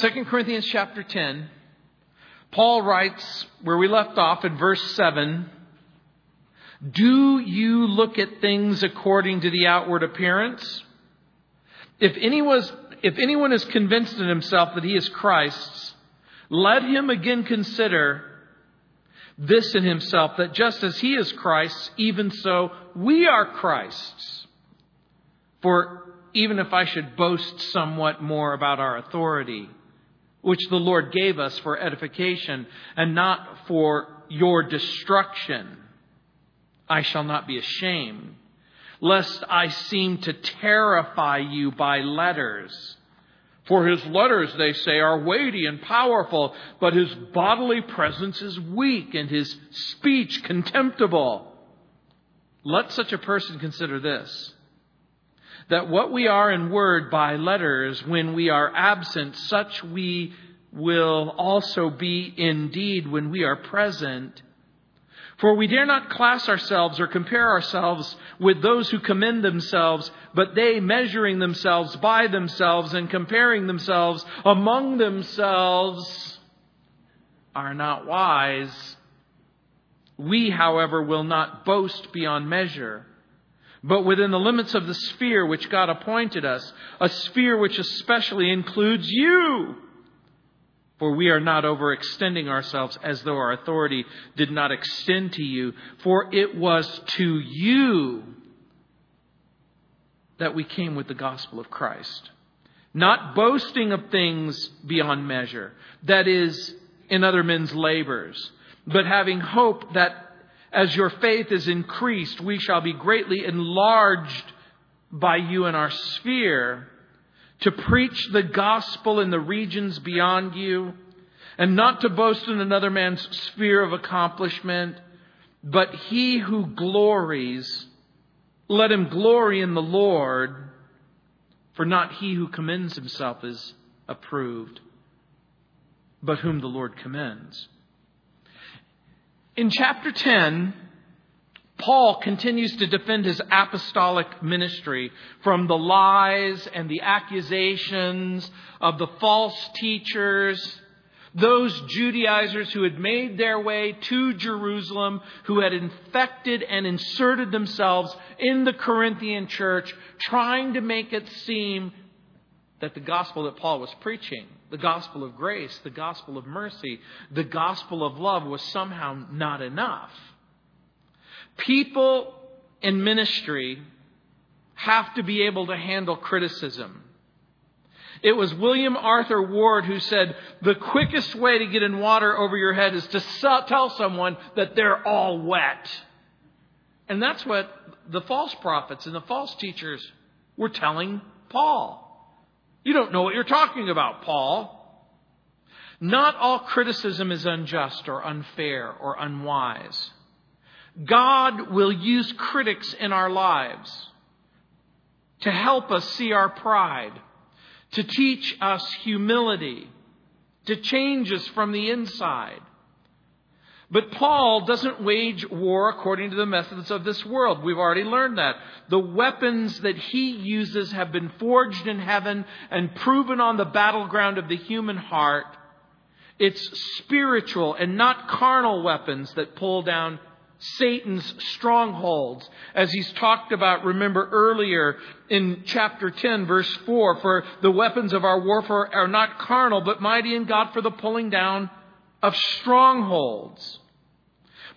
2 Corinthians chapter 10, Paul writes where we left off in verse 7 Do you look at things according to the outward appearance? If, any was, if anyone is convinced in himself that he is Christ's, let him again consider this in himself that just as he is Christ's, even so we are Christ's. For even if I should boast somewhat more about our authority, which the Lord gave us for edification and not for your destruction, I shall not be ashamed, lest I seem to terrify you by letters. For his letters, they say, are weighty and powerful, but his bodily presence is weak and his speech contemptible. Let such a person consider this that what we are in word by letters, when we are absent, such we will also be indeed when we are present. For we dare not class ourselves or compare ourselves with those who commend themselves, but they measuring themselves by themselves and comparing themselves among themselves are not wise. We, however, will not boast beyond measure but within the limits of the sphere which God appointed us, a sphere which especially includes you. For we are not overextending ourselves as though our authority did not extend to you, for it was to you that we came with the gospel of Christ. Not boasting of things beyond measure, that is, in other men's labors, but having hope that as your faith is increased, we shall be greatly enlarged by you in our sphere to preach the gospel in the regions beyond you, and not to boast in another man's sphere of accomplishment, but he who glories, let him glory in the Lord, for not he who commends himself is approved, but whom the Lord commends. In chapter 10, Paul continues to defend his apostolic ministry from the lies and the accusations of the false teachers, those Judaizers who had made their way to Jerusalem, who had infected and inserted themselves in the Corinthian church, trying to make it seem that the gospel that Paul was preaching the gospel of grace, the gospel of mercy, the gospel of love was somehow not enough. People in ministry have to be able to handle criticism. It was William Arthur Ward who said, The quickest way to get in water over your head is to tell someone that they're all wet. And that's what the false prophets and the false teachers were telling Paul. You don't know what you're talking about, Paul. Not all criticism is unjust or unfair or unwise. God will use critics in our lives to help us see our pride, to teach us humility, to change us from the inside. But Paul doesn't wage war according to the methods of this world. We've already learned that. The weapons that he uses have been forged in heaven and proven on the battleground of the human heart. It's spiritual and not carnal weapons that pull down Satan's strongholds. As he's talked about, remember earlier in chapter 10, verse 4, for the weapons of our warfare are not carnal, but mighty in God for the pulling down of strongholds.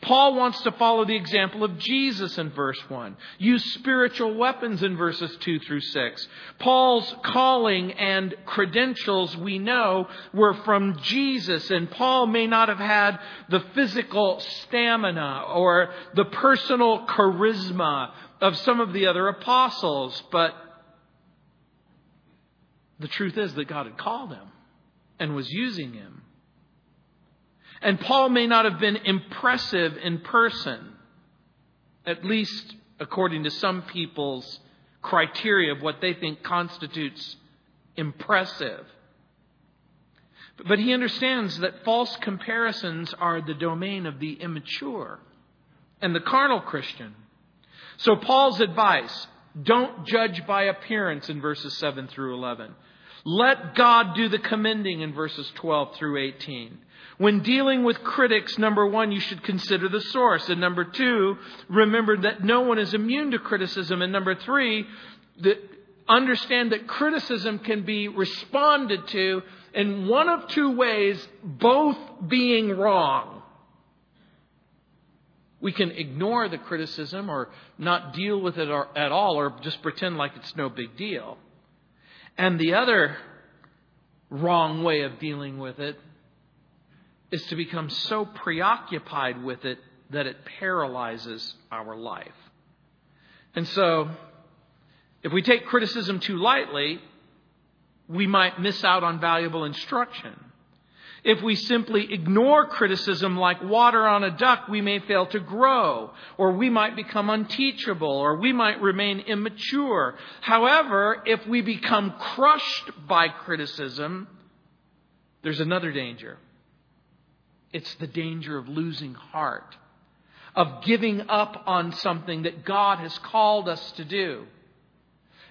Paul wants to follow the example of Jesus in verse 1. Use spiritual weapons in verses 2 through 6. Paul's calling and credentials, we know, were from Jesus, and Paul may not have had the physical stamina or the personal charisma of some of the other apostles, but the truth is that God had called him and was using him. And Paul may not have been impressive in person, at least according to some people's criteria of what they think constitutes impressive. But he understands that false comparisons are the domain of the immature and the carnal Christian. So Paul's advice, don't judge by appearance in verses 7 through 11. Let God do the commending in verses 12 through 18. When dealing with critics, number one, you should consider the source. And number two, remember that no one is immune to criticism. And number three, that understand that criticism can be responded to in one of two ways, both being wrong. We can ignore the criticism or not deal with it at all or just pretend like it's no big deal. And the other wrong way of dealing with it is to become so preoccupied with it that it paralyzes our life. And so, if we take criticism too lightly, we might miss out on valuable instruction. If we simply ignore criticism like water on a duck, we may fail to grow, or we might become unteachable, or we might remain immature. However, if we become crushed by criticism, there's another danger. It's the danger of losing heart, of giving up on something that God has called us to do.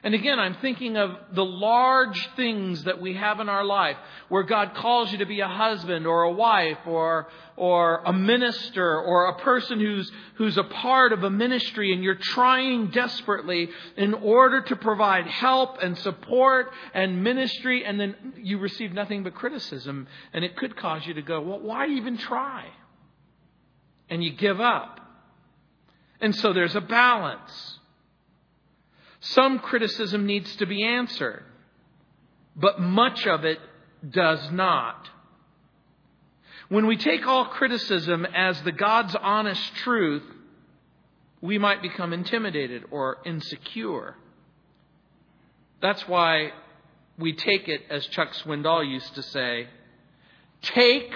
And again, I'm thinking of the large things that we have in our life where God calls you to be a husband or a wife or, or a minister or a person who's, who's a part of a ministry and you're trying desperately in order to provide help and support and ministry and then you receive nothing but criticism and it could cause you to go, well, why even try? And you give up. And so there's a balance. Some criticism needs to be answered, but much of it does not. When we take all criticism as the God's honest truth, we might become intimidated or insecure. That's why we take it, as Chuck Swindoll used to say, take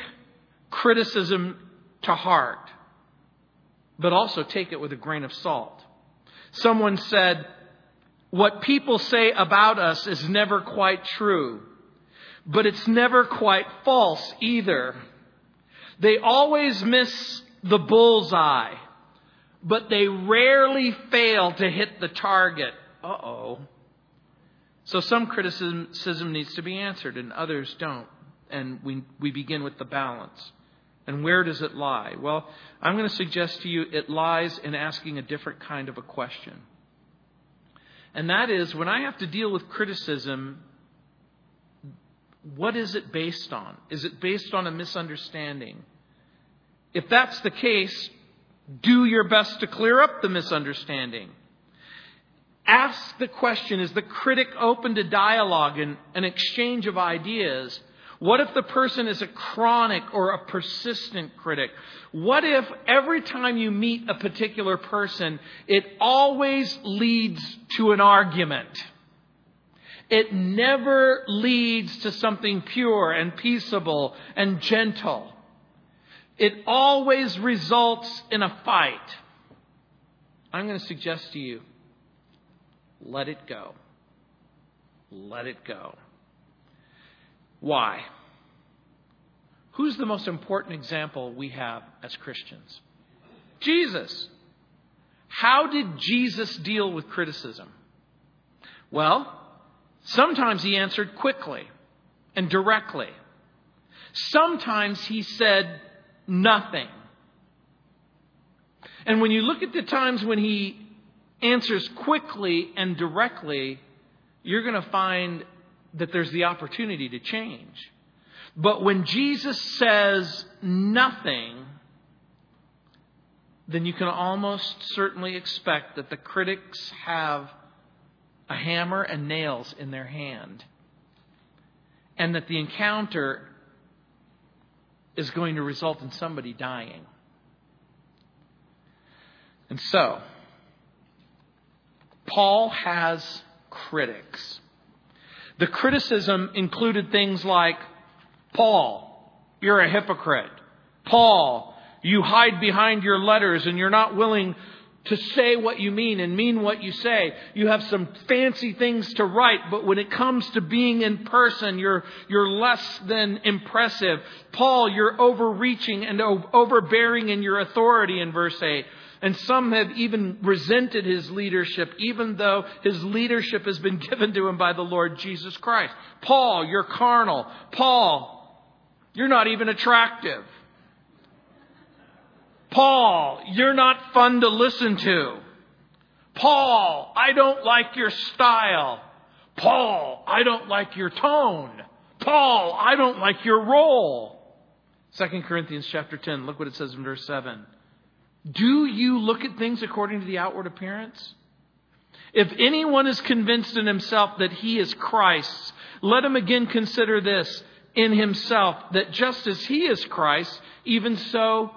criticism to heart, but also take it with a grain of salt. Someone said, what people say about us is never quite true, but it's never quite false either. They always miss the bullseye, but they rarely fail to hit the target. Uh oh. So some criticism needs to be answered and others don't. And we, we begin with the balance. And where does it lie? Well, I'm going to suggest to you it lies in asking a different kind of a question. And that is when I have to deal with criticism, what is it based on? Is it based on a misunderstanding? If that's the case, do your best to clear up the misunderstanding. Ask the question Is the critic open to dialogue and an exchange of ideas? What if the person is a chronic or a persistent critic? What if every time you meet a particular person, it always leads to an argument? It never leads to something pure and peaceable and gentle. It always results in a fight. I'm going to suggest to you let it go. Let it go. Why? Who's the most important example we have as Christians? Jesus. How did Jesus deal with criticism? Well, sometimes he answered quickly and directly. Sometimes he said nothing. And when you look at the times when he answers quickly and directly, you're going to find that there's the opportunity to change. But when Jesus says nothing, then you can almost certainly expect that the critics have a hammer and nails in their hand. And that the encounter is going to result in somebody dying. And so, Paul has critics. The criticism included things like Paul, you're a hypocrite. Paul, you hide behind your letters and you're not willing to say what you mean and mean what you say. You have some fancy things to write, but when it comes to being in person, you're, you're less than impressive. Paul, you're overreaching and overbearing in your authority in verse 8. And some have even resented his leadership, even though his leadership has been given to him by the Lord Jesus Christ. Paul, you're carnal. Paul, you're not even attractive. Paul, you're not fun to listen to. Paul, I don't like your style. Paul, I don't like your tone. Paul, I don't like your role. 2 Corinthians chapter 10, look what it says in verse 7. Do you look at things according to the outward appearance? If anyone is convinced in himself that he is Christ's, let him again consider this in himself, that just as he is Christ, even so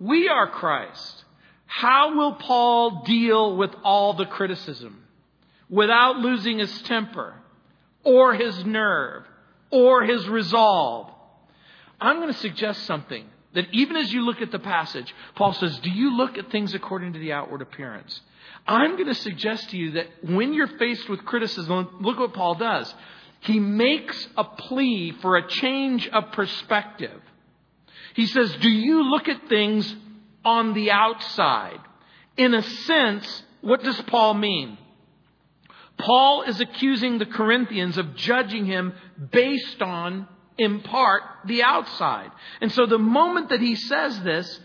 we are Christ. How will Paul deal with all the criticism without losing his temper or his nerve or his resolve? I'm going to suggest something that even as you look at the passage, Paul says, Do you look at things according to the outward appearance? I'm going to suggest to you that when you're faced with criticism, look what Paul does. He makes a plea for a change of perspective. He says, Do you look at things on the outside? In a sense, what does Paul mean? Paul is accusing the Corinthians of judging him based on in part the outside. And so the moment that he says this,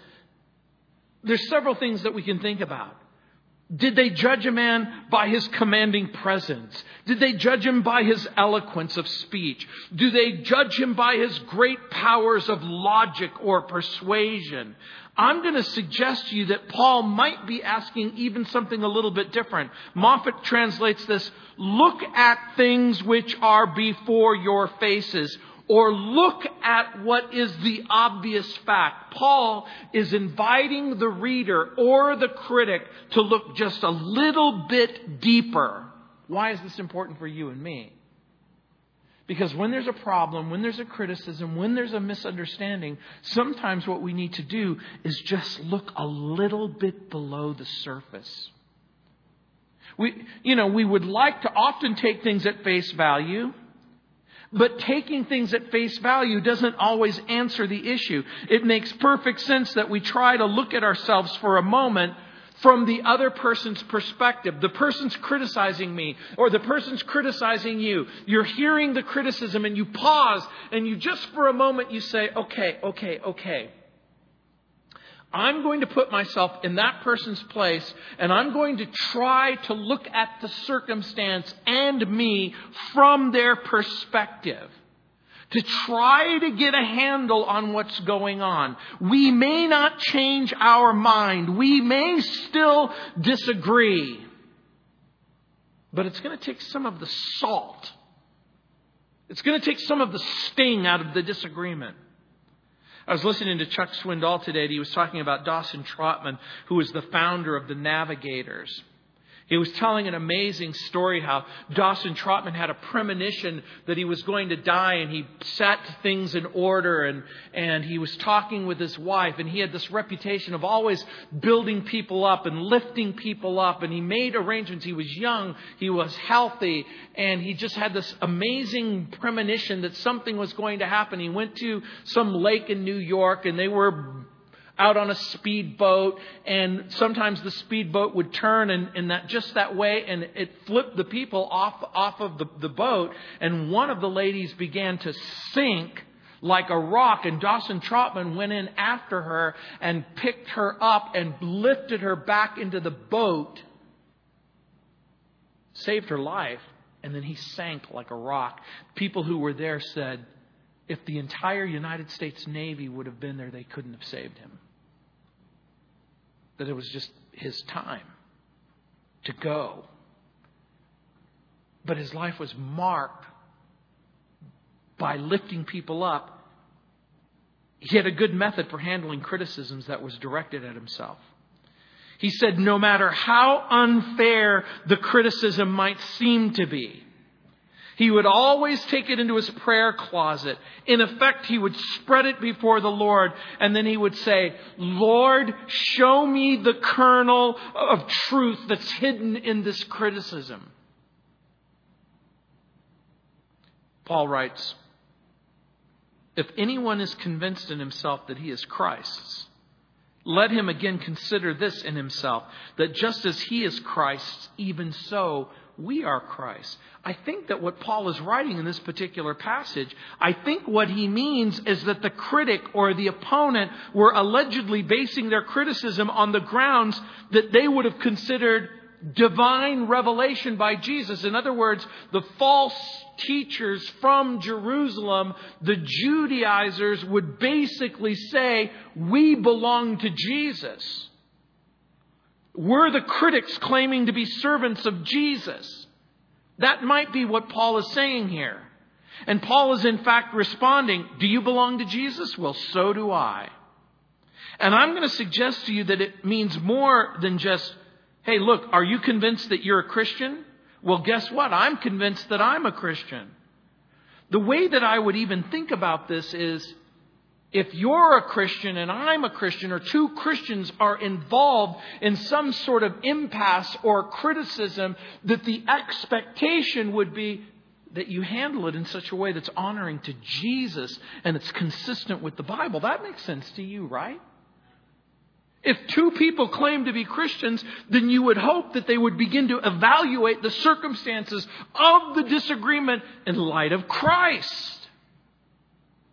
there's several things that we can think about. Did they judge a man by his commanding presence? Did they judge him by his eloquence of speech? Do they judge him by his great powers of logic or persuasion? I'm going to suggest to you that Paul might be asking even something a little bit different. Moffatt translates this, look at things which are before your faces or look at what is the obvious fact. Paul is inviting the reader or the critic to look just a little bit deeper. Why is this important for you and me? Because when there's a problem, when there's a criticism, when there's a misunderstanding, sometimes what we need to do is just look a little bit below the surface. We, you know, we would like to often take things at face value. But taking things at face value doesn't always answer the issue. It makes perfect sense that we try to look at ourselves for a moment from the other person's perspective. The person's criticizing me or the person's criticizing you. You're hearing the criticism and you pause and you just for a moment you say, okay, okay, okay. I'm going to put myself in that person's place and I'm going to try to look at the circumstance and me from their perspective. To try to get a handle on what's going on. We may not change our mind. We may still disagree. But it's going to take some of the salt. It's going to take some of the sting out of the disagreement. I was listening to Chuck Swindoll today. He was talking about Dawson Trotman, who was the founder of the Navigators. He was telling an amazing story how Dawson Trotman had a premonition that he was going to die and he set things in order and, and he was talking with his wife and he had this reputation of always building people up and lifting people up and he made arrangements. He was young, he was healthy, and he just had this amazing premonition that something was going to happen. He went to some lake in New York and they were out on a speedboat, and sometimes the speedboat would turn in that just that way, and it flipped the people off off of the, the boat, and one of the ladies began to sink like a rock, and Dawson Trotman went in after her and picked her up and lifted her back into the boat, saved her life, and then he sank like a rock. People who were there said, if the entire United States Navy would have been there, they couldn't have saved him that it was just his time to go. But his life was marked by lifting people up. He had a good method for handling criticisms that was directed at himself. He said, no matter how unfair the criticism might seem to be, he would always take it into his prayer closet. In effect, he would spread it before the Lord and then he would say, Lord, show me the kernel of truth that's hidden in this criticism. Paul writes, if anyone is convinced in himself that he is Christ's, Let him again consider this in himself that just as he is Christ's, even so we are Christ. I think that what Paul is writing in this particular passage, I think what he means is that the critic or the opponent were allegedly basing their criticism on the grounds that they would have considered divine revelation by Jesus. In other words, the false teachers from Jerusalem, the Judaizers, would basically say, We belong to Jesus. We're the critics claiming to be servants of Jesus. That might be what Paul is saying here. And Paul is in fact responding, Do you belong to Jesus? Well, so do I. And I'm going to suggest to you that it means more than just Hey, look, are you convinced that you're a Christian? Well, guess what? I'm convinced that I'm a Christian. The way that I would even think about this is if you're a Christian and I'm a Christian, or two Christians are involved in some sort of impasse or criticism, that the expectation would be that you handle it in such a way that's honoring to Jesus and it's consistent with the Bible. That makes sense to you, right? If two people claim to be Christians, then you would hope that they would begin to evaluate the circumstances of the disagreement in light of Christ,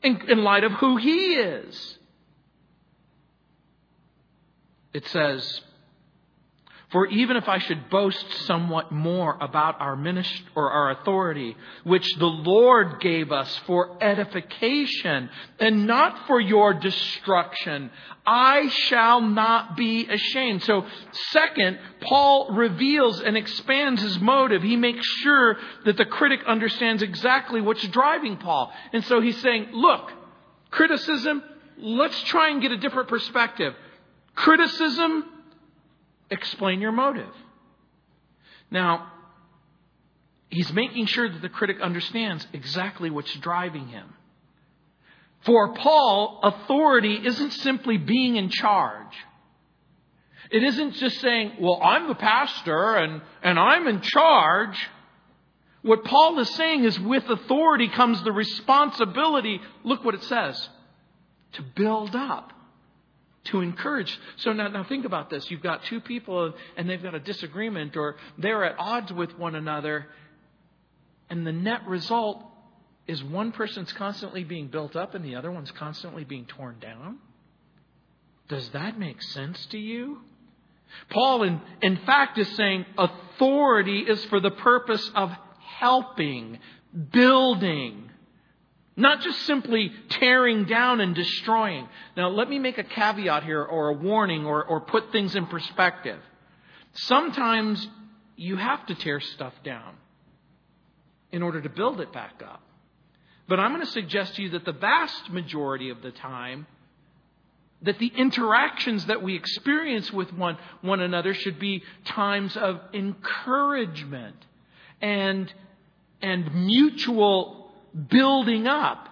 in, in light of who He is. It says, for even if I should boast somewhat more about our ministry or our authority, which the Lord gave us for edification and not for your destruction, I shall not be ashamed. So, second, Paul reveals and expands his motive. He makes sure that the critic understands exactly what's driving Paul. And so he's saying, look, criticism, let's try and get a different perspective. Criticism, explain your motive. Now, he's making sure that the critic understands exactly what's driving him. For Paul, authority isn't simply being in charge. It isn't just saying, well, I'm the pastor and, and I'm in charge. What Paul is saying is with authority comes the responsibility, look what it says, to build up to encourage. So now, now think about this. You've got two people and they've got a disagreement or they're at odds with one another. And the net result is one person's constantly being built up and the other one's constantly being torn down. Does that make sense to you? Paul, in, in fact, is saying authority is for the purpose of helping, building, not just simply tearing down and destroying. Now, let me make a caveat here or a warning or, or put things in perspective. Sometimes you have to tear stuff down in order to build it back up. But I'm going to suggest to you that the vast majority of the time, that the interactions that we experience with one, one another should be times of encouragement and, and mutual building up.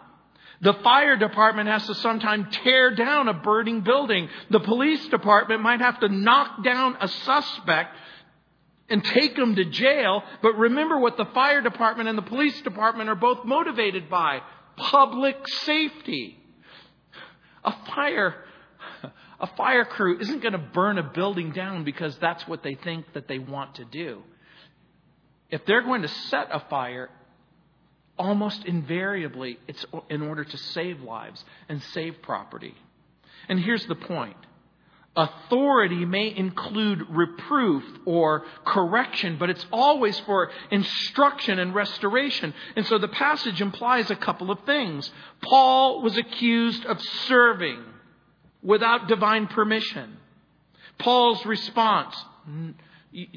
The fire department has to sometimes tear down a burning building. The police department might have to knock down a suspect and take them to jail. But remember what the fire department and the police department are both motivated by public safety. A fire, a fire crew isn't going to burn a building down because that's what they think that they want to do. If they're going to set a fire, almost invariably it's in order to save lives and save property. And here's the point. Authority may include reproof or correction, but it's always for instruction and restoration. And so the passage implies a couple of things. Paul was accused of serving without divine permission. Paul's response,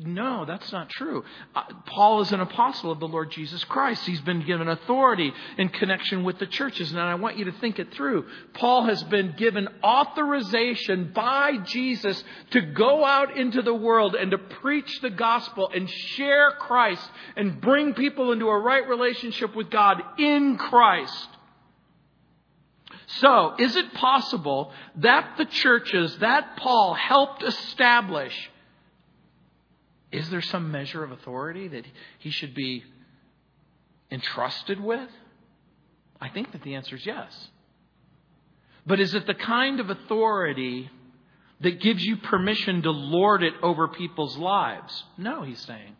no, that's not true. Uh, Paul is an apostle of the Lord Jesus Christ. He's been given authority in connection with the churches. And I want you to think it through. Paul has been given authorization by Jesus to go out into the world and to preach the gospel and share Christ and bring people into a right relationship with God in Christ. So, is it possible that the churches that Paul helped establish is there some measure of authority that he should be entrusted with? I think that the answer is yes. But is it the kind of authority that gives you permission to lord it over people's lives. No, he's saying.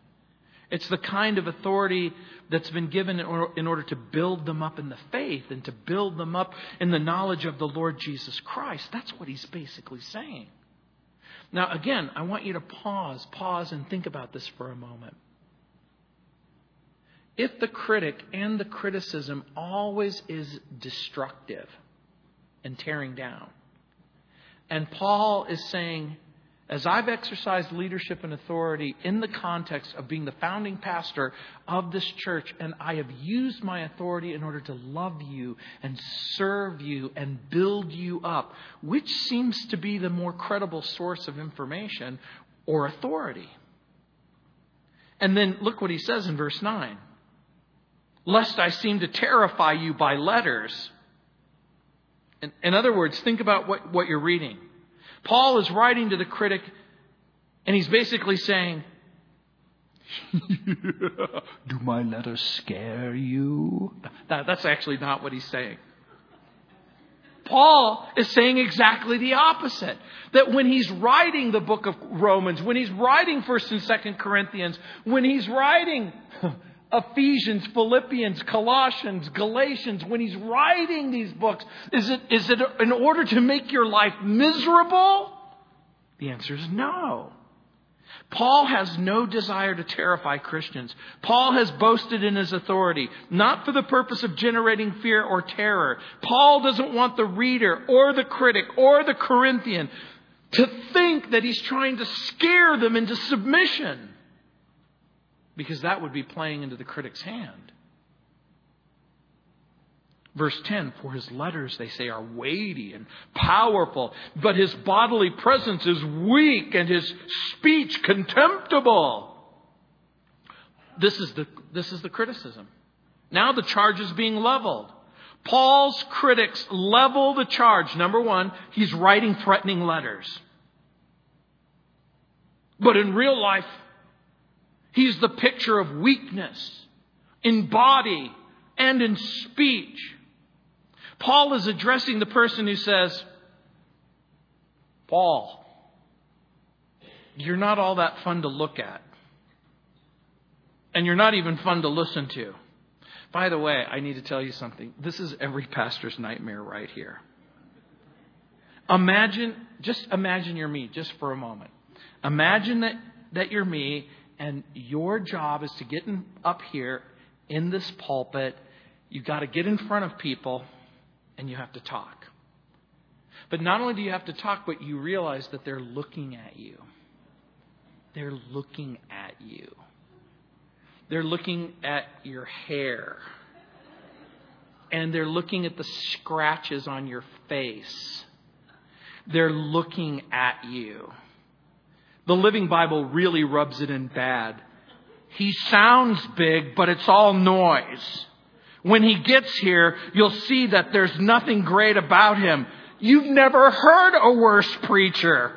It's the kind of authority that's been given in order to build them up in the faith and to build them up in the knowledge of the Lord Jesus Christ. That's what he's basically saying. Now, again, I want you to pause, pause, and think about this for a moment. If the critic and the criticism always is destructive and tearing down, and Paul is saying, as I've exercised leadership and authority in the context of being the founding pastor of this church, and I have used my authority in order to love you and serve you and build you up, which seems to be the more credible source of information or authority? And then look what he says in verse 9 Lest I seem to terrify you by letters. In, in other words, think about what, what you're reading. Paul is writing to the critic, and he's basically saying, Do my letters scare you? that's actually not what he's saying. Paul is saying exactly the opposite. That when he's writing the book of Romans, when he's writing 1st and 2nd Corinthians, when he's writing Ephesians, Philippians, Colossians, Galatians, when he's writing these books, is it, is it in order to make your life miserable? The answer is no. Paul has no desire to terrify Christians. Paul has boasted in his authority, not for the purpose of generating fear or terror. Paul doesn't want the reader or the critic or the Corinthian to think that he's trying to scare them into submission because that would be playing into the critic's hand. Verse 10 For his letters, they say, are weighty and powerful, but his bodily presence is weak and his speech contemptible. This is the, this is the criticism. Now the charge is being leveled. Paul's critics level the charge. Number one, he's writing threatening letters. But in real life, He's the picture of weakness in body and in speech. Paul is addressing the person who says, Paul, you're not all that fun to look at. And you're not even fun to listen to. By the way, I need to tell you something. This is every pastor's nightmare right here. Imagine, just imagine you're me, just for a moment. Imagine that, that you're me and your job is to get in, up here in this pulpit. You've got to get in front of people and you have to talk. But not only do you have to talk, but you realize that they're looking at you. They're looking at you. They're looking at your hair. And they're looking at the scratches on your face. They're looking at you. The Living Bible really rubs it in bad. He sounds big, but it's all noise. When he gets here, you'll see that there's nothing great about him. You've never heard a worse preacher.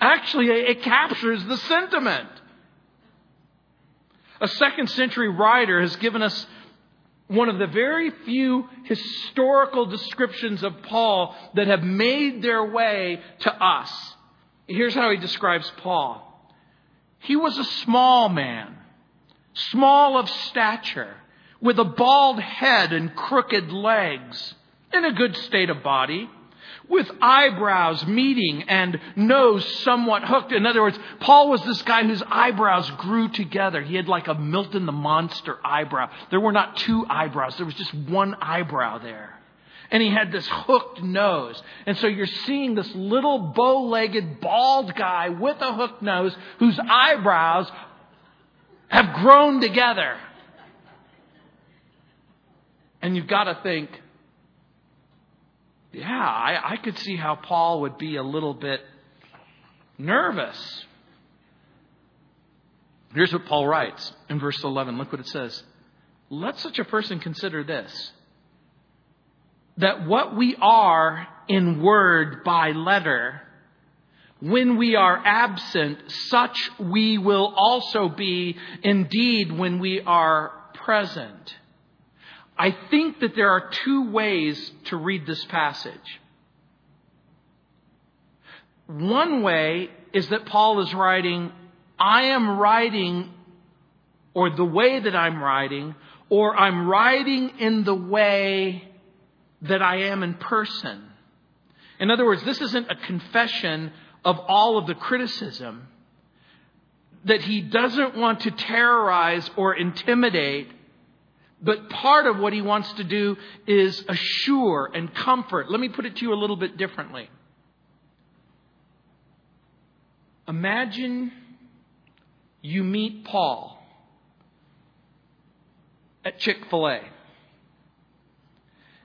Actually, it captures the sentiment. A second century writer has given us one of the very few historical descriptions of Paul that have made their way to us. Here's how he describes Paul he was a small man, small of stature, with a bald head and crooked legs, in a good state of body, with eyebrows meeting and nose somewhat hooked. In other words, Paul was this guy whose eyebrows grew together. He had like a Milton the Monster eyebrow. There were not two eyebrows, there was just one eyebrow there. And he had this hooked nose. And so you're seeing this little bow legged, bald guy with a hooked nose whose eyebrows have grown together. And you've got to think, yeah, I, I could see how Paul would be a little bit nervous. Here's what Paul writes in verse 11. Look what it says. Let such a person consider this that what we are in word by letter, when we are absent, such we will also be indeed when we are present. I think that there are two ways to read this passage. one way is that Paul is writing, I am writing, or the way that I'm writing, or I'm writing in the way that I am in person. In other words, this isn't a confession of all of the criticism that he doesn't want to terrorize or intimidate, but part of what he wants to do is assure and comfort. Let me put it to you a little bit differently. Imagine you meet Paul at Chick fil A.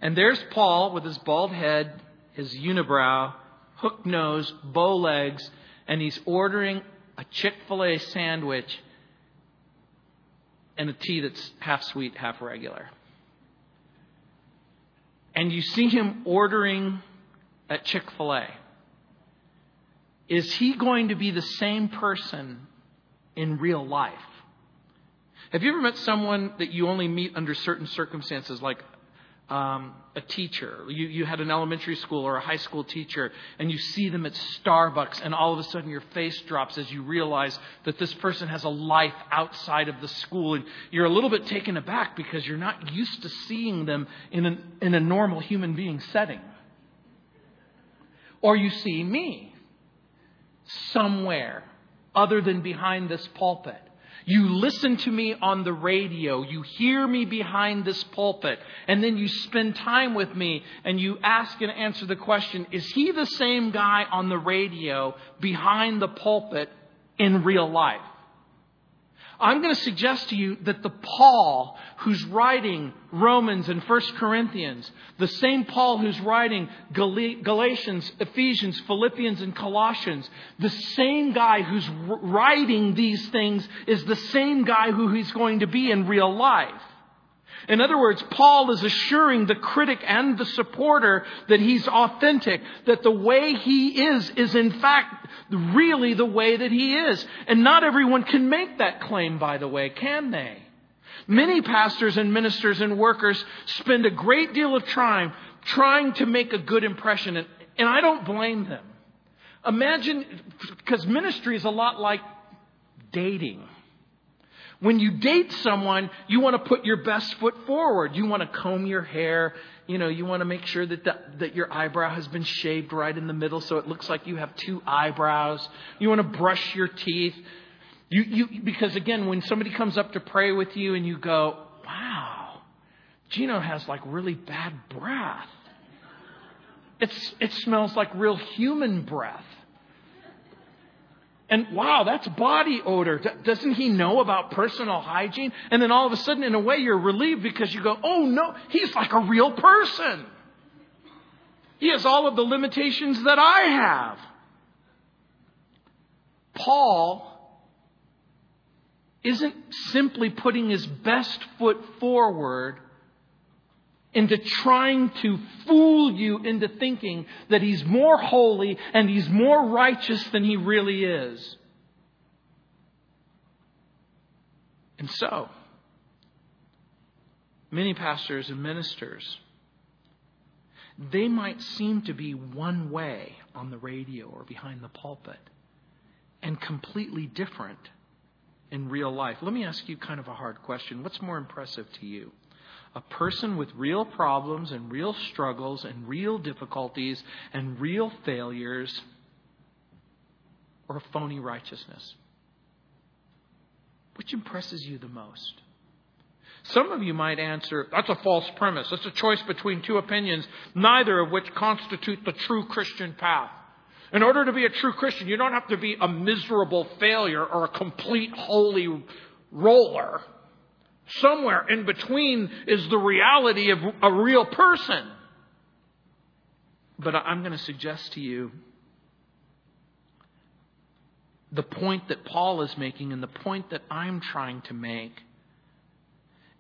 And there's Paul with his bald head, his unibrow, hook nose, bow legs, and he's ordering a Chick fil A sandwich and a tea that's half sweet, half regular. And you see him ordering at Chick fil A. Is he going to be the same person in real life? Have you ever met someone that you only meet under certain circumstances, like um, a teacher. You, you had an elementary school or a high school teacher, and you see them at Starbucks, and all of a sudden your face drops as you realize that this person has a life outside of the school, and you're a little bit taken aback because you're not used to seeing them in, an, in a normal human being setting. Or you see me somewhere other than behind this pulpit. You listen to me on the radio. You hear me behind this pulpit. And then you spend time with me and you ask and answer the question Is he the same guy on the radio behind the pulpit in real life? I'm going to suggest to you that the Paul who's writing Romans and 1 Corinthians, the same Paul who's writing Galatians, Ephesians, Philippians, and Colossians, the same guy who's writing these things is the same guy who he's going to be in real life. In other words, Paul is assuring the critic and the supporter that he's authentic, that the way he is is in fact really the way that he is. And not everyone can make that claim, by the way, can they? Many pastors and ministers and workers spend a great deal of time trying to make a good impression, and, and I don't blame them. Imagine, because ministry is a lot like dating. When you date someone, you want to put your best foot forward. You want to comb your hair. You know, you want to make sure that, the, that your eyebrow has been shaved right in the middle so it looks like you have two eyebrows. You want to brush your teeth. You, you, because again, when somebody comes up to pray with you and you go, wow, Gino has like really bad breath. It's, it smells like real human breath. And wow, that's body odor. Doesn't he know about personal hygiene? And then all of a sudden, in a way, you're relieved because you go, oh no, he's like a real person. He has all of the limitations that I have. Paul isn't simply putting his best foot forward into trying to fool you into thinking that he's more holy and he's more righteous than he really is. And so, many pastors and ministers, they might seem to be one way on the radio or behind the pulpit and completely different in real life. Let me ask you kind of a hard question. What's more impressive to you? A person with real problems and real struggles and real difficulties and real failures or a phony righteousness? Which impresses you the most? Some of you might answer, that's a false premise. That's a choice between two opinions, neither of which constitute the true Christian path. In order to be a true Christian, you don't have to be a miserable failure or a complete holy roller. Somewhere in between is the reality of a real person. But I'm going to suggest to you the point that Paul is making and the point that I'm trying to make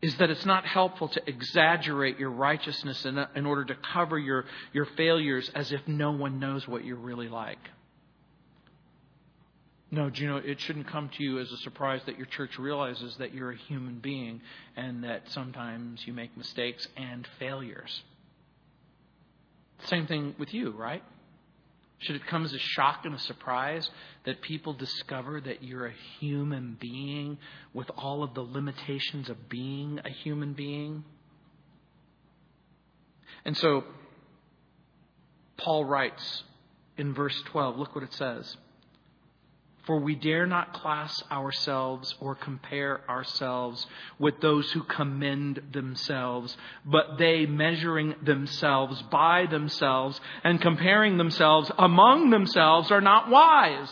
is that it's not helpful to exaggerate your righteousness in, in order to cover your, your failures as if no one knows what you're really like. No, Gino, it shouldn't come to you as a surprise that your church realizes that you're a human being and that sometimes you make mistakes and failures. Same thing with you, right? Should it come as a shock and a surprise that people discover that you're a human being with all of the limitations of being a human being? And so, Paul writes in verse 12, look what it says. For we dare not class ourselves or compare ourselves with those who commend themselves, but they measuring themselves by themselves and comparing themselves among themselves are not wise.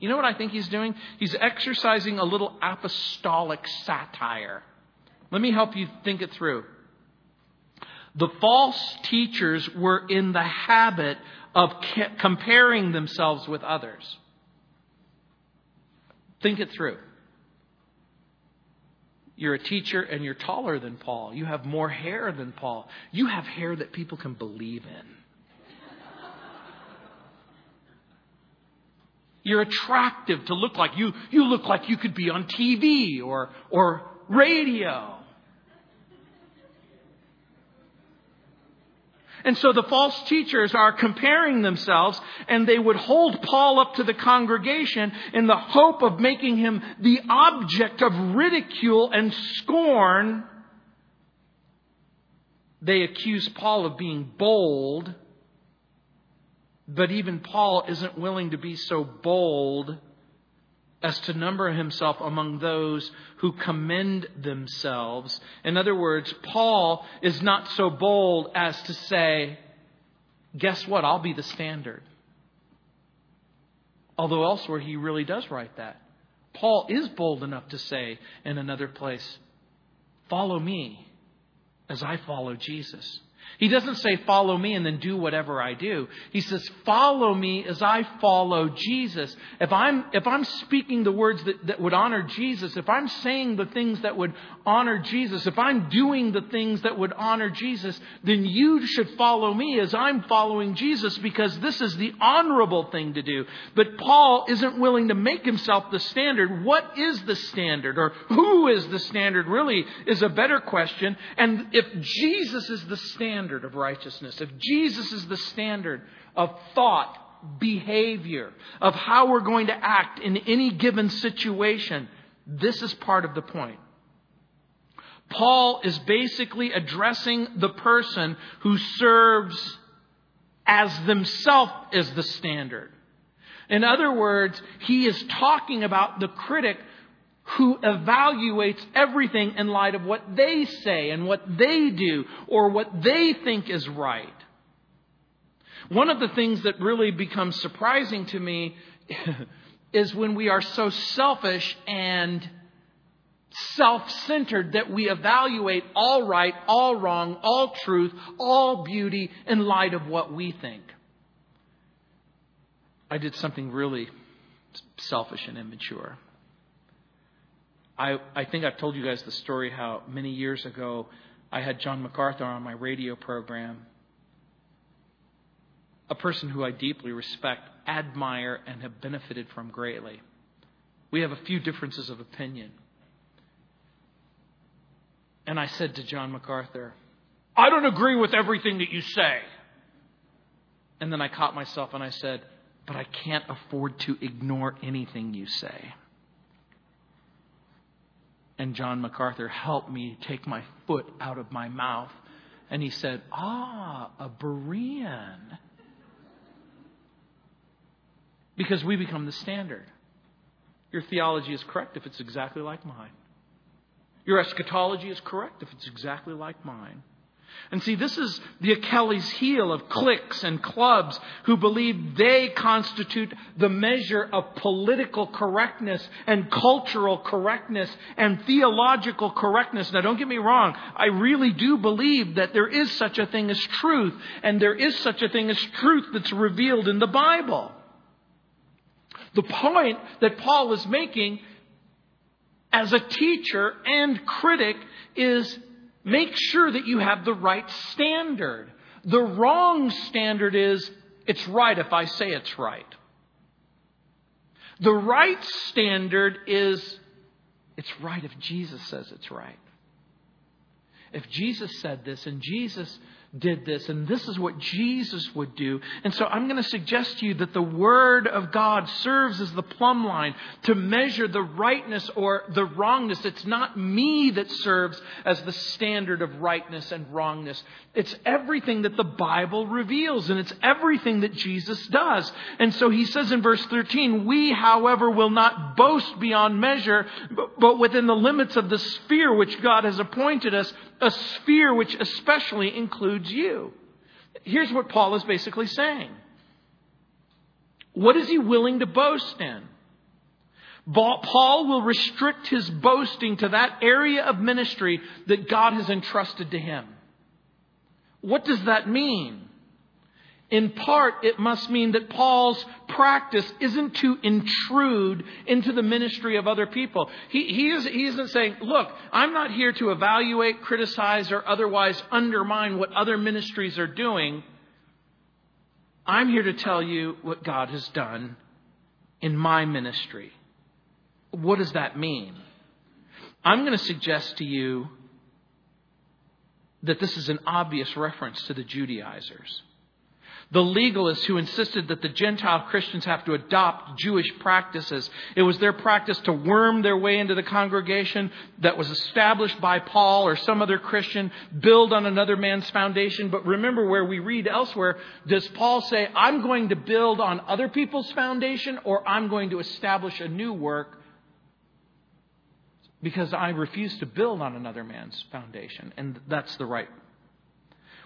You know what I think he's doing? He's exercising a little apostolic satire. Let me help you think it through. The false teachers were in the habit of comparing themselves with others. Think it through. You're a teacher and you're taller than Paul. You have more hair than Paul. You have hair that people can believe in. You're attractive to look like you you look like you could be on TV or or radio. And so the false teachers are comparing themselves and they would hold Paul up to the congregation in the hope of making him the object of ridicule and scorn. They accuse Paul of being bold, but even Paul isn't willing to be so bold as to number himself among those who commend themselves. In other words, Paul is not so bold as to say, guess what? I'll be the standard. Although elsewhere he really does write that. Paul is bold enough to say in another place, follow me as I follow Jesus. He doesn't say, follow me and then do whatever I do. He says, follow me as I follow Jesus. If I'm, if I'm speaking the words that, that would honor Jesus, if I'm saying the things that would honor Jesus, if I'm doing the things that would honor Jesus, then you should follow me as I'm following Jesus because this is the honorable thing to do. But Paul isn't willing to make himself the standard. What is the standard? Or who is the standard really is a better question. And if Jesus is the standard, of righteousness, if Jesus is the standard of thought, behavior, of how we're going to act in any given situation, this is part of the point. Paul is basically addressing the person who serves as themselves as the standard. In other words, he is talking about the critic who evaluates everything in light of what they say and what they do or what they think is right. One of the things that really becomes surprising to me is when we are so selfish and self centered that we evaluate all right, all wrong, all truth, all beauty in light of what we think. I did something really selfish and immature. I, I think I've told you guys the story how many years ago I had John MacArthur on my radio program, a person who I deeply respect, admire, and have benefited from greatly. We have a few differences of opinion. And I said to John MacArthur, I don't agree with everything that you say. And then I caught myself and I said, But I can't afford to ignore anything you say. And John MacArthur helped me take my foot out of my mouth. And he said, Ah, a Berean. Because we become the standard. Your theology is correct if it's exactly like mine. Your eschatology is correct if it's exactly like mine. And see, this is the Achilles heel of cliques and clubs who believe they constitute the measure of political correctness and cultural correctness and theological correctness. Now, don't get me wrong. I really do believe that there is such a thing as truth, and there is such a thing as truth that's revealed in the Bible. The point that Paul is making as a teacher and critic is Make sure that you have the right standard. The wrong standard is it's right if I say it's right. The right standard is it's right if Jesus says it's right. If Jesus said this and Jesus did this, and this is what Jesus would do. And so I'm going to suggest to you that the Word of God serves as the plumb line to measure the rightness or the wrongness. It's not me that serves as the standard of rightness and wrongness. It's everything that the Bible reveals, and it's everything that Jesus does. And so he says in verse 13, We, however, will not boast beyond measure, but within the limits of the sphere which God has appointed us a sphere which especially includes you. Here's what Paul is basically saying. What is he willing to boast in? Paul will restrict his boasting to that area of ministry that God has entrusted to him. What does that mean? In part, it must mean that Paul's practice isn't to intrude into the ministry of other people. He, he, is, he isn't saying, look, I'm not here to evaluate, criticize, or otherwise undermine what other ministries are doing. I'm here to tell you what God has done in my ministry. What does that mean? I'm going to suggest to you that this is an obvious reference to the Judaizers. The legalists who insisted that the Gentile Christians have to adopt Jewish practices. It was their practice to worm their way into the congregation that was established by Paul or some other Christian, build on another man's foundation. But remember where we read elsewhere, does Paul say, I'm going to build on other people's foundation or I'm going to establish a new work because I refuse to build on another man's foundation? And that's the right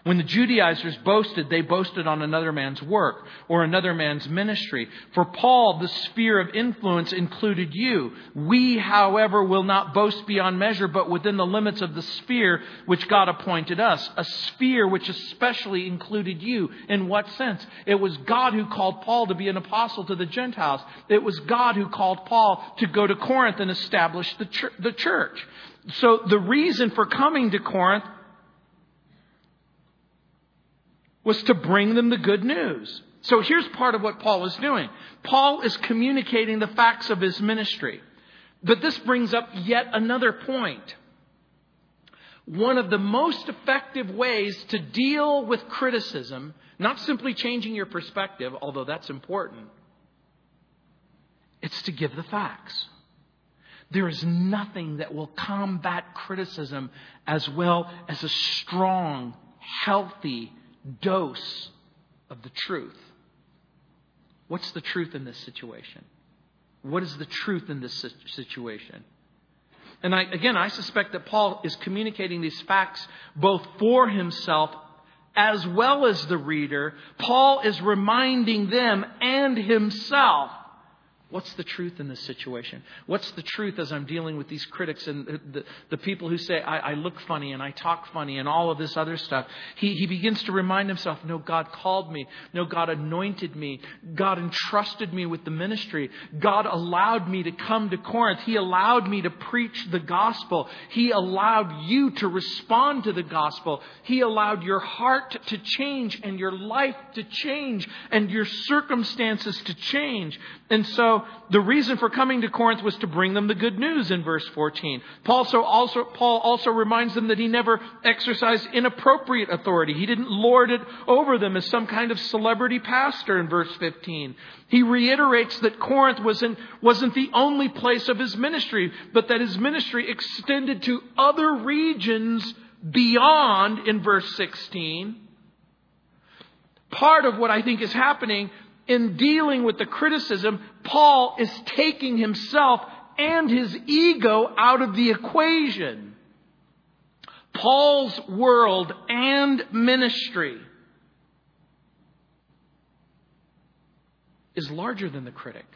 when the Judaizers boasted, they boasted on another man's work or another man's ministry. For Paul, the sphere of influence included you. We, however, will not boast beyond measure, but within the limits of the sphere which God appointed us. A sphere which especially included you. In what sense? It was God who called Paul to be an apostle to the Gentiles. It was God who called Paul to go to Corinth and establish the church. So the reason for coming to Corinth was to bring them the good news. So here's part of what Paul is doing. Paul is communicating the facts of his ministry. But this brings up yet another point. One of the most effective ways to deal with criticism, not simply changing your perspective, although that's important, it's to give the facts. There is nothing that will combat criticism as well as a strong, healthy, dose of the truth. What's the truth in this situation? What is the truth in this situation? And I, again, I suspect that Paul is communicating these facts both for himself as well as the reader. Paul is reminding them and himself What's the truth in this situation? What's the truth as I'm dealing with these critics and the, the, people who say I, I, look funny and I talk funny and all of this other stuff? He, he begins to remind himself no, God called me. No, God anointed me. God entrusted me with the ministry. God allowed me to come to Corinth. He allowed me to preach the gospel. He allowed you to respond to the gospel. He allowed your heart to change and your life to change and your circumstances to change. And so the reason for coming to Corinth was to bring them the good news in verse 14. Paul also, also, Paul also reminds them that he never exercised inappropriate authority. He didn't lord it over them as some kind of celebrity pastor in verse 15. He reiterates that Corinth wasn't, wasn't the only place of his ministry, but that his ministry extended to other regions beyond in verse 16. Part of what I think is happening in dealing with the criticism, Paul is taking himself and his ego out of the equation. Paul's world and ministry is larger than the critic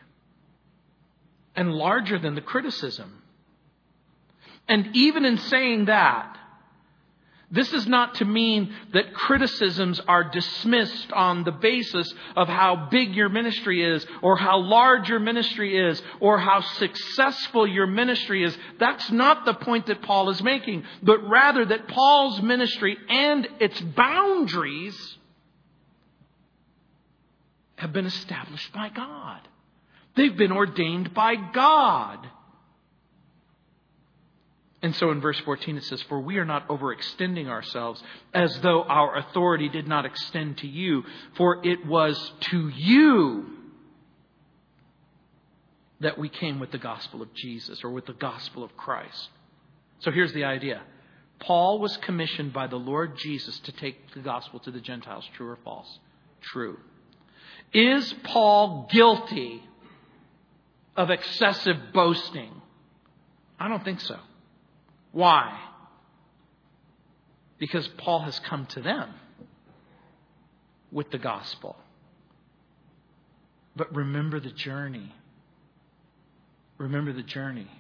and larger than the criticism. And even in saying that, this is not to mean that criticisms are dismissed on the basis of how big your ministry is, or how large your ministry is, or how successful your ministry is. That's not the point that Paul is making, but rather that Paul's ministry and its boundaries have been established by God. They've been ordained by God. And so in verse 14 it says, For we are not overextending ourselves as though our authority did not extend to you, for it was to you that we came with the gospel of Jesus or with the gospel of Christ. So here's the idea Paul was commissioned by the Lord Jesus to take the gospel to the Gentiles. True or false? True. Is Paul guilty of excessive boasting? I don't think so. Why? Because Paul has come to them with the gospel. But remember the journey. Remember the journey.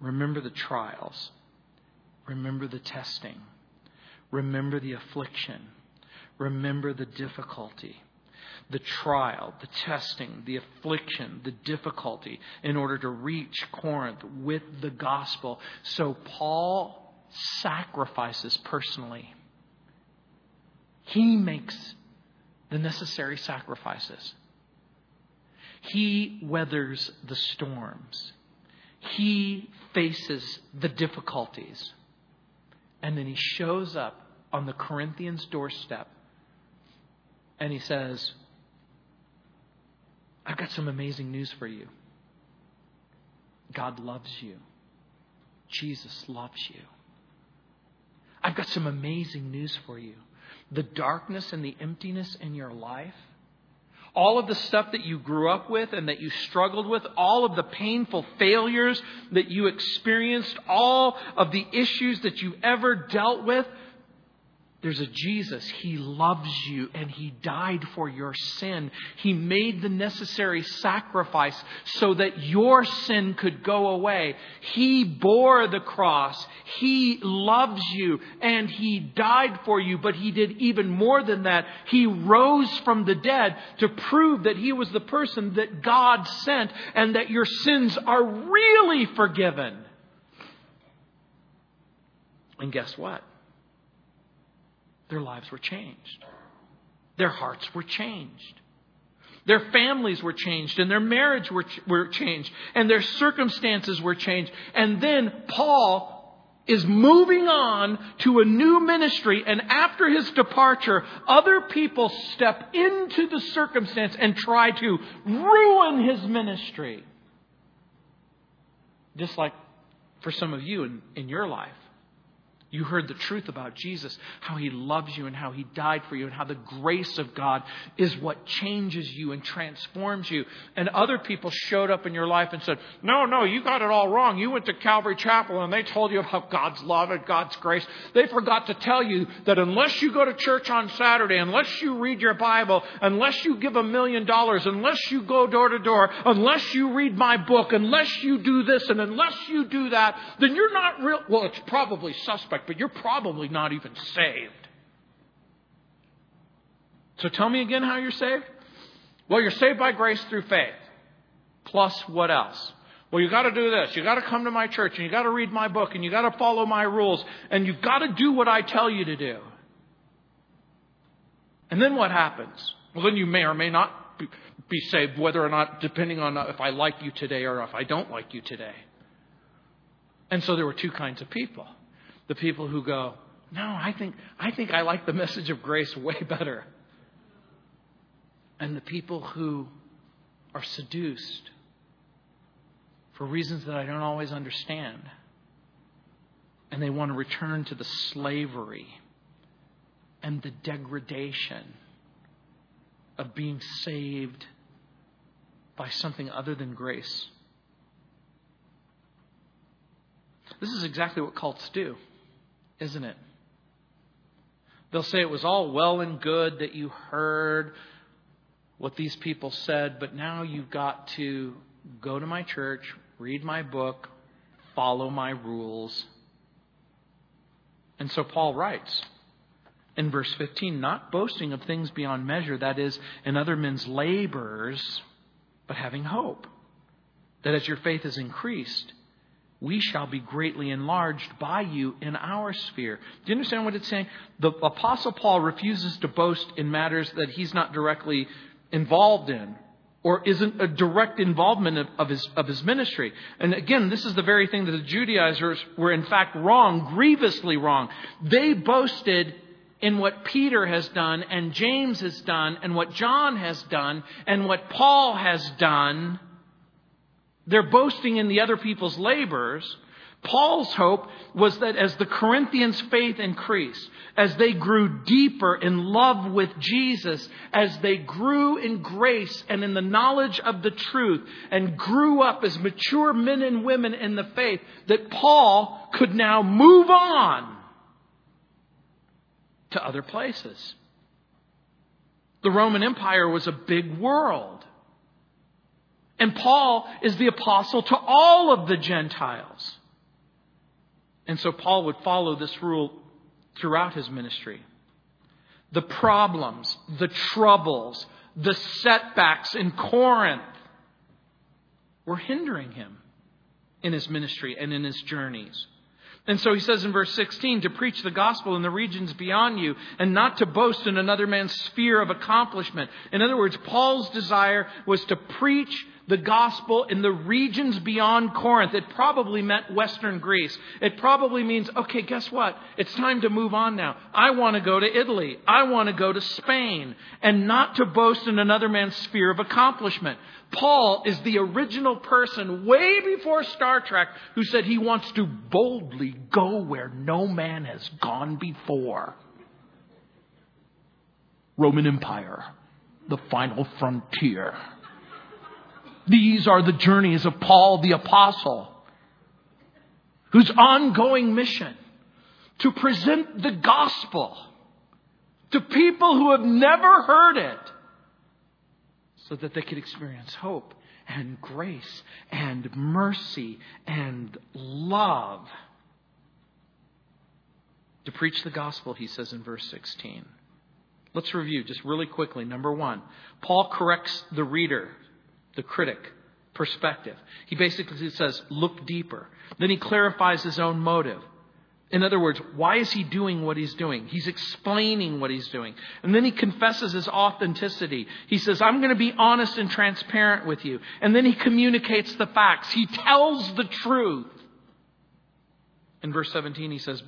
Remember the trials. Remember the testing. Remember the affliction. Remember the difficulty the trial, the testing, the affliction, the difficulty in order to reach Corinth with the gospel. So Paul sacrifices personally. He makes the necessary sacrifices. He weathers the storms. He faces the difficulties. And then he shows up on the Corinthians' doorstep and he says, I've got some amazing news for you. God loves you. Jesus loves you. I've got some amazing news for you. The darkness and the emptiness in your life, all of the stuff that you grew up with and that you struggled with, all of the painful failures that you experienced, all of the issues that you ever dealt with, there's a Jesus. He loves you and He died for your sin. He made the necessary sacrifice so that your sin could go away. He bore the cross. He loves you and He died for you, but He did even more than that. He rose from the dead to prove that He was the person that God sent and that your sins are really forgiven. And guess what? Their lives were changed. Their hearts were changed. Their families were changed and their marriage were, were changed and their circumstances were changed. And then Paul is moving on to a new ministry and after his departure, other people step into the circumstance and try to ruin his ministry. Just like for some of you in, in your life. You heard the truth about Jesus, how he loves you and how he died for you, and how the grace of God is what changes you and transforms you. And other people showed up in your life and said, No, no, you got it all wrong. You went to Calvary Chapel and they told you about God's love and God's grace. They forgot to tell you that unless you go to church on Saturday, unless you read your Bible, unless you give a million dollars, unless you go door to door, unless you read my book, unless you do this and unless you do that, then you're not real. Well, it's probably suspect but you're probably not even saved. So tell me again how you're saved. Well, you're saved by grace through faith. Plus what else? Well, you got to do this. You got to come to my church and you got to read my book and you got to follow my rules and you got to do what I tell you to do. And then what happens? Well, then you may or may not be saved, whether or not, depending on uh, if I like you today or if I don't like you today. And so there were two kinds of people the people who go, no, I think, I think I like the message of grace way better. And the people who are seduced for reasons that I don't always understand. And they want to return to the slavery and the degradation of being saved by something other than grace. This is exactly what cults do isn't it? They'll say it was all well and good that you heard what these people said, but now you've got to go to my church, read my book, follow my rules. And so Paul writes in verse 15 not boasting of things beyond measure, that is, in other men's labors, but having hope. That as your faith is increased, we shall be greatly enlarged by you in our sphere. Do you understand what it's saying? The Apostle Paul refuses to boast in matters that he's not directly involved in. or isn't a direct involvement of, of, his, of his ministry. And again, this is the very thing that the Judaizers were in fact wrong, grievously wrong. They boasted in what Peter has done and James has done and what John has done and what Paul has done. They're boasting in the other people's labors. Paul's hope was that as the Corinthians' faith increased, as they grew deeper in love with Jesus, as they grew in grace and in the knowledge of the truth, and grew up as mature men and women in the faith, that Paul could now move on to other places. The Roman Empire was a big world. And Paul is the apostle to all of the Gentiles. And so Paul would follow this rule throughout his ministry. The problems, the troubles, the setbacks in Corinth were hindering him in his ministry and in his journeys. And so he says in verse 16 to preach the gospel in the regions beyond you and not to boast in another man's sphere of accomplishment. In other words, Paul's desire was to preach the gospel in the regions beyond Corinth. It probably meant Western Greece. It probably means, okay, guess what? It's time to move on now. I want to go to Italy. I want to go to Spain. And not to boast in another man's sphere of accomplishment. Paul is the original person way before Star Trek who said he wants to boldly go where no man has gone before. Roman Empire, the final frontier. These are the journeys of Paul the Apostle, whose ongoing mission to present the gospel to people who have never heard it so that they could experience hope and grace and mercy and love. To preach the gospel, he says in verse 16. Let's review just really quickly. Number one, Paul corrects the reader the critic perspective. He basically says, look deeper. Then he clarifies his own motive. In other words, why is he doing what he's doing? He's explaining what he's doing. And then he confesses his authenticity. He says, I'm going to be honest and transparent with you. And then he communicates the facts. He tells the truth. In verse 17, he says,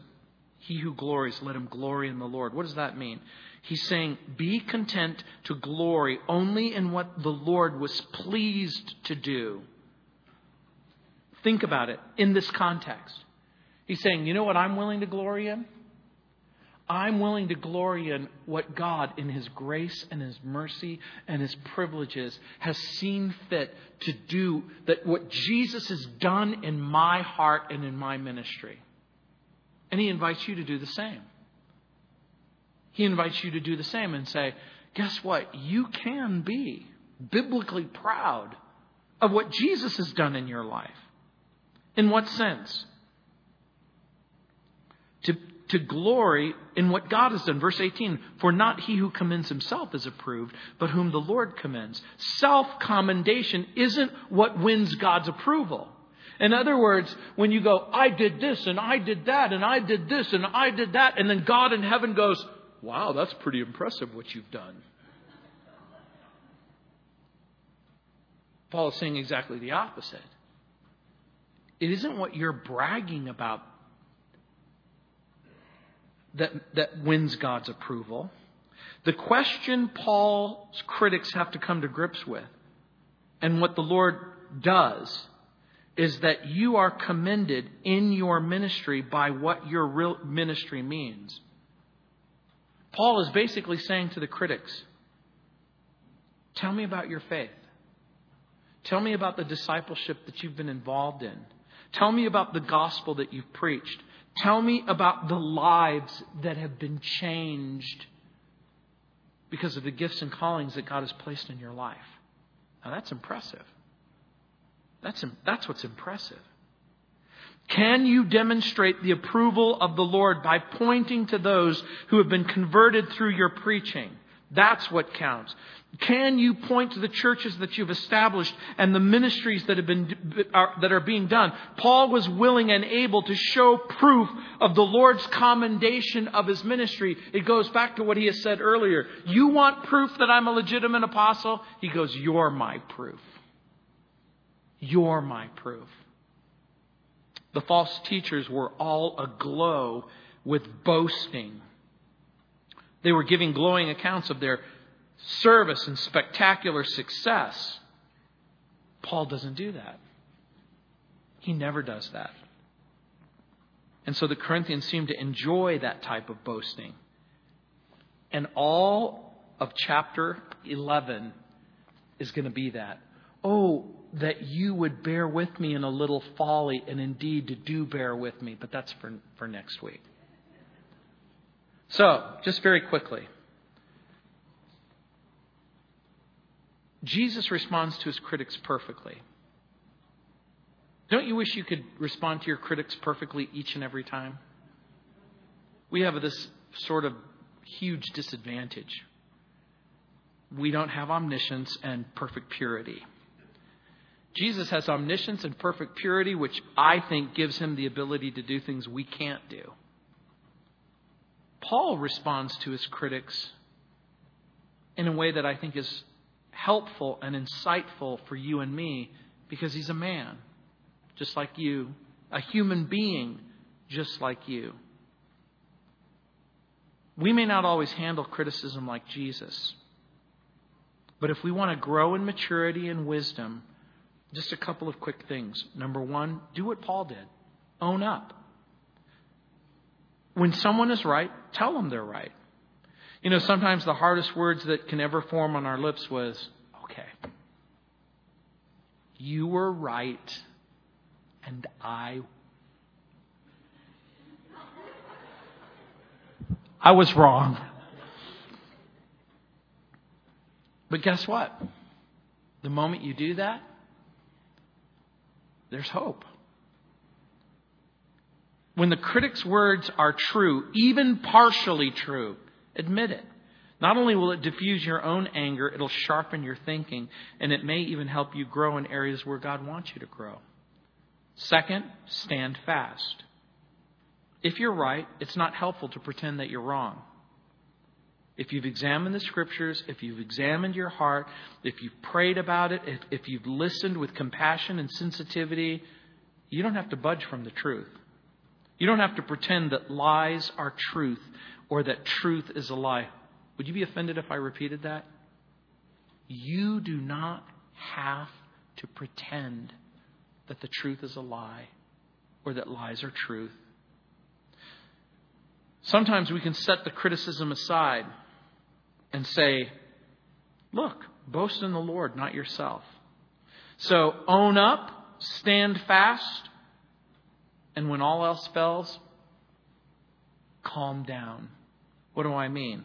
He who glories, let him glory in the Lord. What does that mean? He's saying, Be content to glory only in what the Lord was pleased to do. Think about it in this context. He's saying, You know what I'm willing to glory in? I'm willing to glory in what God, in His grace and His mercy and His privileges, has seen fit to do, that what Jesus has done in my heart and in my ministry. And He invites you to do the same. He invites you to do the same and say, guess what? You can be biblically proud of what Jesus has done in your life. In what sense? To, to glory in what God has done. Verse 18, for not he who commends himself is approved, but whom the Lord commends. Self commendation isn't what wins God's approval. In other words, when you go, I did this and I did that and I did this and I did that, and then God in heaven goes, Wow, that's pretty impressive what you've done. Paul is saying exactly the opposite. It isn't what you're bragging about that, that wins God's approval. The question Paul's critics have to come to grips with, and what the Lord does, is that you are commended in your ministry by what your real ministry means. Paul is basically saying to the critics, Tell me about your faith. Tell me about the discipleship that you've been involved in. Tell me about the gospel that you've preached. Tell me about the lives that have been changed because of the gifts and callings that God has placed in your life. Now that's impressive. That's, that's what's impressive. Can you demonstrate the approval of the Lord by pointing to those who have been converted through your preaching? That's what counts. Can you point to the churches that you've established and the ministries that have been are, that are being done? Paul was willing and able to show proof of the Lord's commendation of his ministry. It goes back to what he has said earlier. You want proof that I'm a legitimate apostle? He goes, "You're my proof. You're my proof." The false teachers were all aglow with boasting. They were giving glowing accounts of their service and spectacular success. Paul doesn't do that. He never does that. And so the Corinthians seem to enjoy that type of boasting. And all of chapter 11 is going to be that. Oh, that you would bear with me in a little folly, and indeed to do bear with me. But that's for, for next week. So, just very quickly. Jesus responds to his critics perfectly. Don't you wish you could respond to your critics perfectly each and every time? We have this sort of huge disadvantage. We don't have omniscience and perfect purity. Jesus has omniscience and perfect purity, which I think gives him the ability to do things we can't do. Paul responds to his critics in a way that I think is helpful and insightful for you and me because he's a man, just like you, a human being, just like you. We may not always handle criticism like Jesus, but if we want to grow in maturity and wisdom, just a couple of quick things. Number one, do what Paul did own up. When someone is right, tell them they're right. You know, sometimes the hardest words that can ever form on our lips was, okay, you were right, and I. I was wrong. But guess what? The moment you do that, there's hope. When the critic's words are true, even partially true, admit it. Not only will it diffuse your own anger, it'll sharpen your thinking, and it may even help you grow in areas where God wants you to grow. Second, stand fast. If you're right, it's not helpful to pretend that you're wrong. If you've examined the scriptures, if you've examined your heart, if you've prayed about it, if, if you've listened with compassion and sensitivity, you don't have to budge from the truth. You don't have to pretend that lies are truth or that truth is a lie. Would you be offended if I repeated that? You do not have to pretend that the truth is a lie or that lies are truth. Sometimes we can set the criticism aside and say, Look, boast in the Lord, not yourself. So own up, stand fast, and when all else fails, calm down. What do I mean?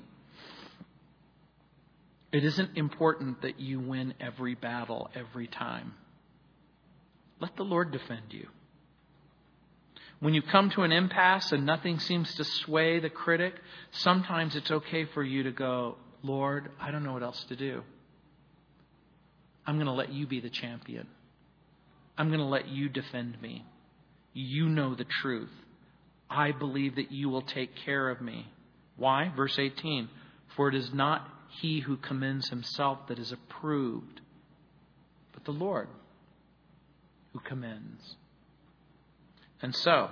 It isn't important that you win every battle every time. Let the Lord defend you. When you come to an impasse and nothing seems to sway the critic, sometimes it's okay for you to go, Lord, I don't know what else to do. I'm going to let you be the champion. I'm going to let you defend me. You know the truth. I believe that you will take care of me. Why? Verse 18 For it is not he who commends himself that is approved, but the Lord who commends. And so,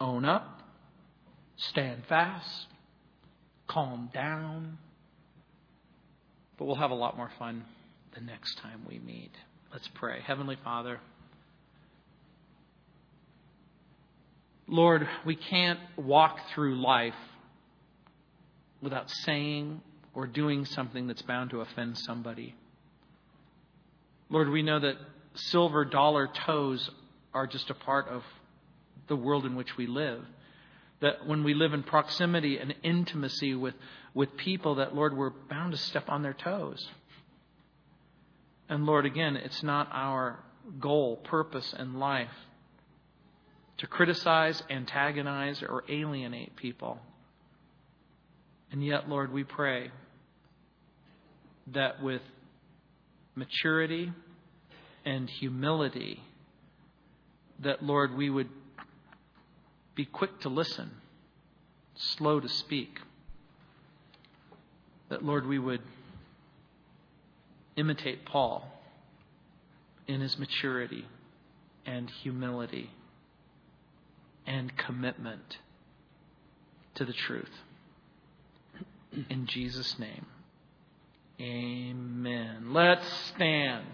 own up, stand fast, calm down. But we'll have a lot more fun the next time we meet. Let's pray. Heavenly Father, Lord, we can't walk through life without saying or doing something that's bound to offend somebody. Lord, we know that silver dollar toes are just a part of the world in which we live. That when we live in proximity and intimacy with, with people, that, Lord, we're bound to step on their toes. And Lord, again, it's not our goal, purpose and life to criticize, antagonize, or alienate people. And yet, Lord, we pray that with maturity and humility, that, Lord, we would be quick to listen, slow to speak. That, Lord, we would imitate Paul in his maturity and humility and commitment to the truth. In Jesus' name, amen. Let's stand.